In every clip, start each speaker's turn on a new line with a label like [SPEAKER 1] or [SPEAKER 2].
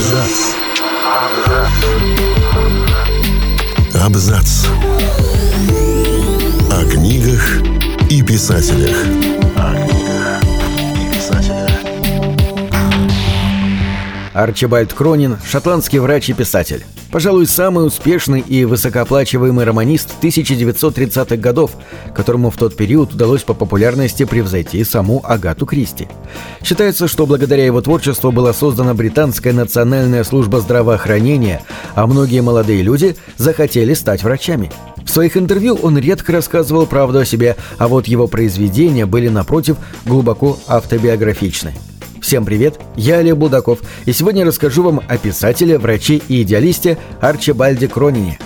[SPEAKER 1] Абзац. Абзац. О книгах и писателях. О книгах и писателях.
[SPEAKER 2] Арчибальд Кронин – шотландский врач и писатель. Пожалуй, самый успешный и высокооплачиваемый романист 1930-х годов, которому в тот период удалось по популярности превзойти саму Агату Кристи. Считается, что благодаря его творчеству была создана Британская национальная служба здравоохранения, а многие молодые люди захотели стать врачами. В своих интервью он редко рассказывал правду о себе, а вот его произведения были, напротив, глубоко автобиографичны. Всем привет, я Олег Булдаков, и сегодня расскажу вам о писателе, враче и идеалисте Арчибальде Кронине.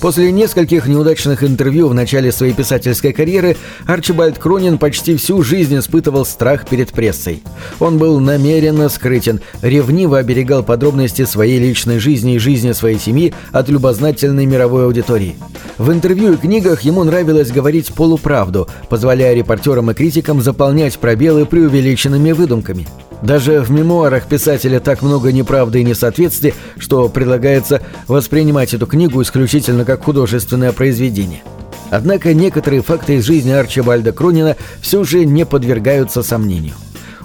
[SPEAKER 2] После нескольких неудачных интервью в начале своей писательской карьеры Арчибальд Кронин почти всю жизнь испытывал страх перед прессой. Он был намеренно скрытен, ревниво оберегал подробности своей личной жизни и жизни своей семьи от любознательной мировой аудитории. В интервью и книгах ему нравилось говорить полуправду, позволяя репортерам и критикам заполнять пробелы преувеличенными выдумками – даже в мемуарах писателя так много неправды и несоответствий, что предлагается воспринимать эту книгу исключительно как художественное произведение. Однако некоторые факты из жизни Арчибальда Крунина все же не подвергаются сомнению.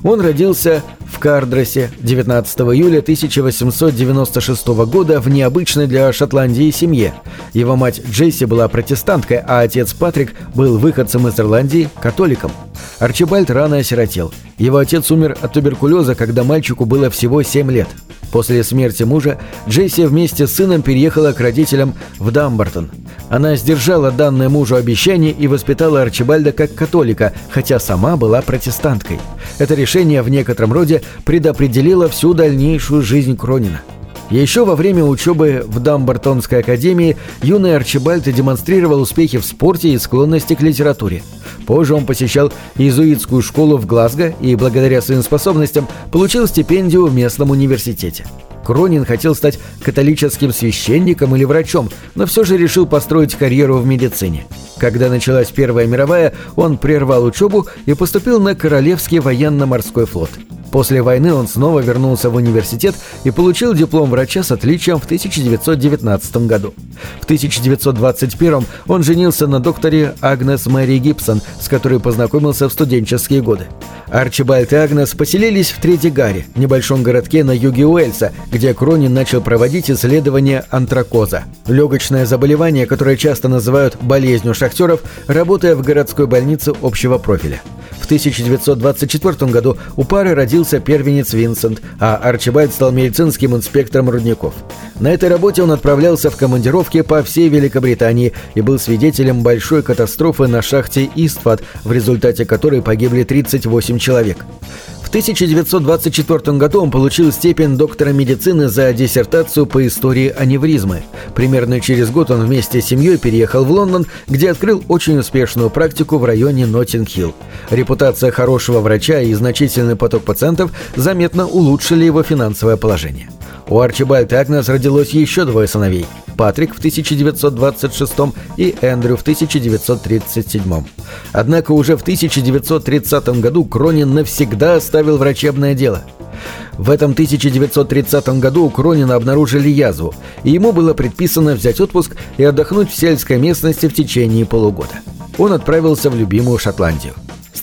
[SPEAKER 2] Он родился в Кардросе 19 июля 1896 года в необычной для Шотландии семье. Его мать Джесси была протестанткой, а отец Патрик был выходцем из Ирландии, католиком. Арчибальд рано осиротел. Его отец умер от туберкулеза, когда мальчику было всего 7 лет. После смерти мужа Джесси вместе с сыном переехала к родителям в Дамбартон. Она сдержала данное мужу обещание и воспитала Арчибальда как католика, хотя сама была протестанткой. Это решение в некотором роде предопределило всю дальнейшую жизнь Кронина. Еще во время учебы в Дамбартонской академии юный Арчибальд демонстрировал успехи в спорте и склонности к литературе. Позже он посещал иезуитскую школу в Глазго и благодаря своим способностям получил стипендию в местном университете. Кронин хотел стать католическим священником или врачом, но все же решил построить карьеру в медицине. Когда началась Первая мировая, он прервал учебу и поступил на Королевский военно-морской флот – После войны он снова вернулся в университет и получил диплом врача с отличием в 1919 году. В 1921 он женился на докторе Агнес Мэри Гибсон, с которой познакомился в студенческие годы. Арчибальд и Агнес поселились в Третьегаре, небольшом городке на юге Уэльса, где Кронин начал проводить исследования антракоза. Легочное заболевание, которое часто называют болезнью шахтеров, работая в городской больнице общего профиля. В 1924 году у пары родился первенец Винсент, а Арчибальд стал медицинским инспектором рудников. На этой работе он отправлялся в командировки по всей Великобритании и был свидетелем большой катастрофы на шахте Истват, в результате которой погибли 38 человек. 1924 году он получил степень доктора медицины за диссертацию по истории аневризмы. Примерно через год он вместе с семьей переехал в Лондон, где открыл очень успешную практику в районе Ноттинг-Хилл. Репутация хорошего врача и значительный поток пациентов заметно улучшили его финансовое положение. У Арчибальда Агнес родилось еще двое сыновей – Патрик в 1926 и Эндрю в 1937. Однако уже в 1930 году Кронин навсегда оставил врачебное дело. В этом 1930 году у Кронина обнаружили язву, и ему было предписано взять отпуск и отдохнуть в сельской местности в течение полугода. Он отправился в любимую Шотландию.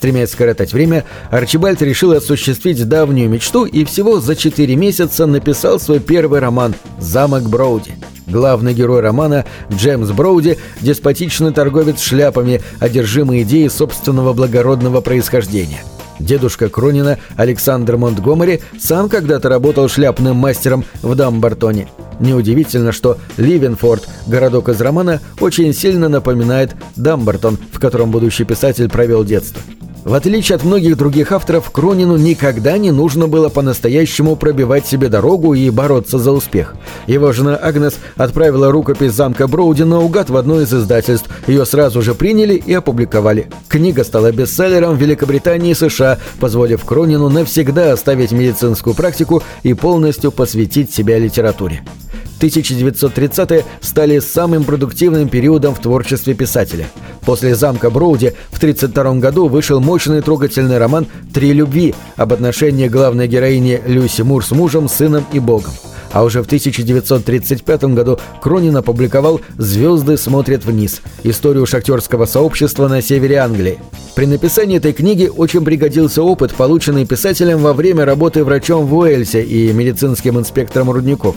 [SPEAKER 2] Стремясь скоротать время, Арчибальд решил осуществить давнюю мечту и всего за четыре месяца написал свой первый роман «Замок Броуди». Главный герой романа Джеймс Броуди – деспотичный торговец шляпами, одержимый идеей собственного благородного происхождения. Дедушка Кронина Александр Монтгомери сам когда-то работал шляпным мастером в Дамбартоне. Неудивительно, что Ливенфорд, городок из романа, очень сильно напоминает Дамбартон, в котором будущий писатель провел детство. В отличие от многих других авторов, Кронину никогда не нужно было по-настоящему пробивать себе дорогу и бороться за успех. Его жена Агнес отправила рукопись замка Броуди наугад в одно из издательств. Ее сразу же приняли и опубликовали. Книга стала бестселлером в Великобритании и США, позволив Кронину навсегда оставить медицинскую практику и полностью посвятить себя литературе. 1930-е стали самым продуктивным периодом в творчестве писателя. После «Замка Броуди» в 1932 году вышел мощный трогательный роман «Три любви» об отношении главной героини Люси Мур с мужем, сыном и богом. А уже в 1935 году Кронин опубликовал «Звезды смотрят вниз. Историю шахтерского сообщества на севере Англии». При написании этой книги очень пригодился опыт, полученный писателем во время работы врачом в Уэльсе и медицинским инспектором рудников.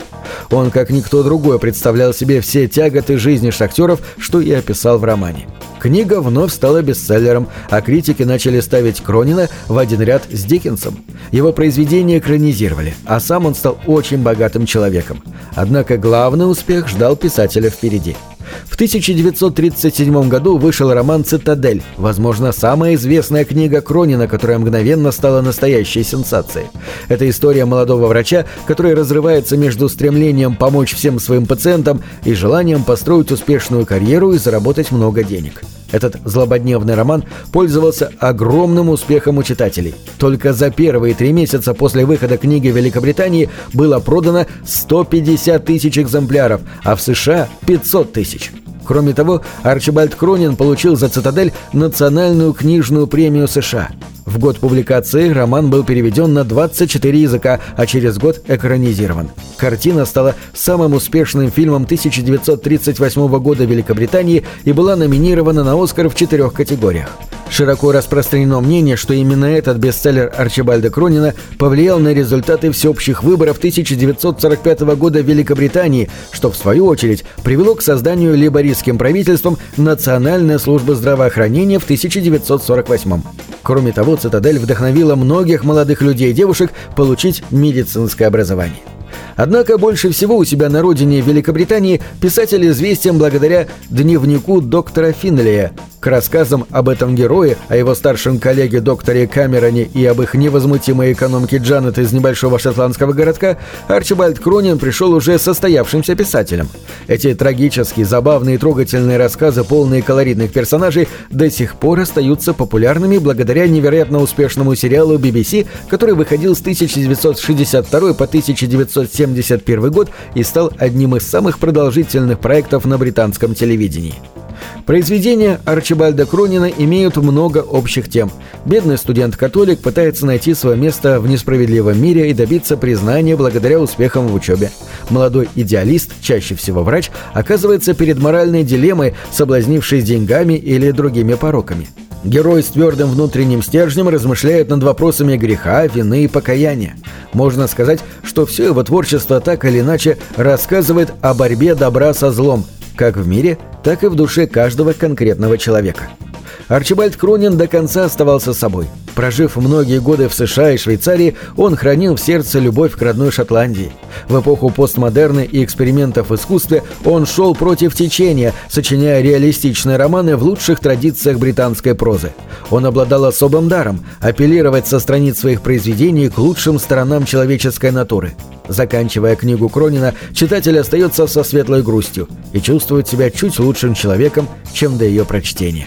[SPEAKER 2] Он, как никто другой, представлял себе все тяготы жизни шахтеров, что и описал в романе. Книга вновь стала бестселлером, а критики начали ставить Кронина в один ряд с Диккенсом. Его произведения экранизировали, а сам он стал очень богатым человеком. Однако главный успех ждал писателя впереди – в 1937 году вышел роман «Цитадель», возможно, самая известная книга Кронина, которая мгновенно стала настоящей сенсацией. Это история молодого врача, который разрывается между стремлением помочь всем своим пациентам и желанием построить успешную карьеру и заработать много денег. Этот злободневный роман пользовался огромным успехом у читателей. Только за первые три месяца после выхода книги в Великобритании было продано 150 тысяч экземпляров, а в США 500 тысяч. Кроме того, Арчибальд Кронин получил за «Цитадель» национальную книжную премию США. В год публикации роман был переведен на 24 языка, а через год экранизирован. Картина стала самым успешным фильмом 1938 года Великобритании и была номинирована на «Оскар» в четырех категориях. Широко распространено мнение, что именно этот бестселлер Арчибальда Кронина повлиял на результаты всеобщих выборов 1945 года в Великобритании, что в свою очередь привело к созданию лейбористским правительством Национальной службы здравоохранения в 1948. Кроме того, «Цитадель» вдохновила многих молодых людей и девушек получить медицинское образование. Однако больше всего у себя на родине Великобритании писатель известен благодаря дневнику доктора Финлия, к рассказам об этом герое, о его старшем коллеге докторе Камероне и об их невозмутимой экономке Джанет из небольшого шотландского городка, Арчибальд Кронин пришел уже состоявшимся писателем. Эти трагические, забавные и трогательные рассказы, полные колоритных персонажей, до сих пор остаются популярными благодаря невероятно успешному сериалу BBC, который выходил с 1962 по 1971 год и стал одним из самых продолжительных проектов на британском телевидении. Произведения Арчибальда Кронина имеют много общих тем. Бедный студент-католик пытается найти свое место в несправедливом мире и добиться признания благодаря успехам в учебе. Молодой идеалист, чаще всего врач, оказывается перед моральной дилеммой, соблазнившись деньгами или другими пороками. Герой с твердым внутренним стержнем размышляет над вопросами греха, вины и покаяния. Можно сказать, что все его творчество так или иначе рассказывает о борьбе добра со злом, как в мире, так и в душе каждого конкретного человека. Арчибальд Кронин до конца оставался собой. Прожив многие годы в США и Швейцарии, он хранил в сердце любовь к родной Шотландии. В эпоху постмодерна и экспериментов в искусстве он шел против течения, сочиняя реалистичные романы в лучших традициях британской прозы. Он обладал особым даром – апеллировать со страниц своих произведений к лучшим сторонам человеческой натуры. Заканчивая книгу Кронина, читатель остается со светлой грустью и чувствует себя чуть лучшим человеком, чем до ее прочтения.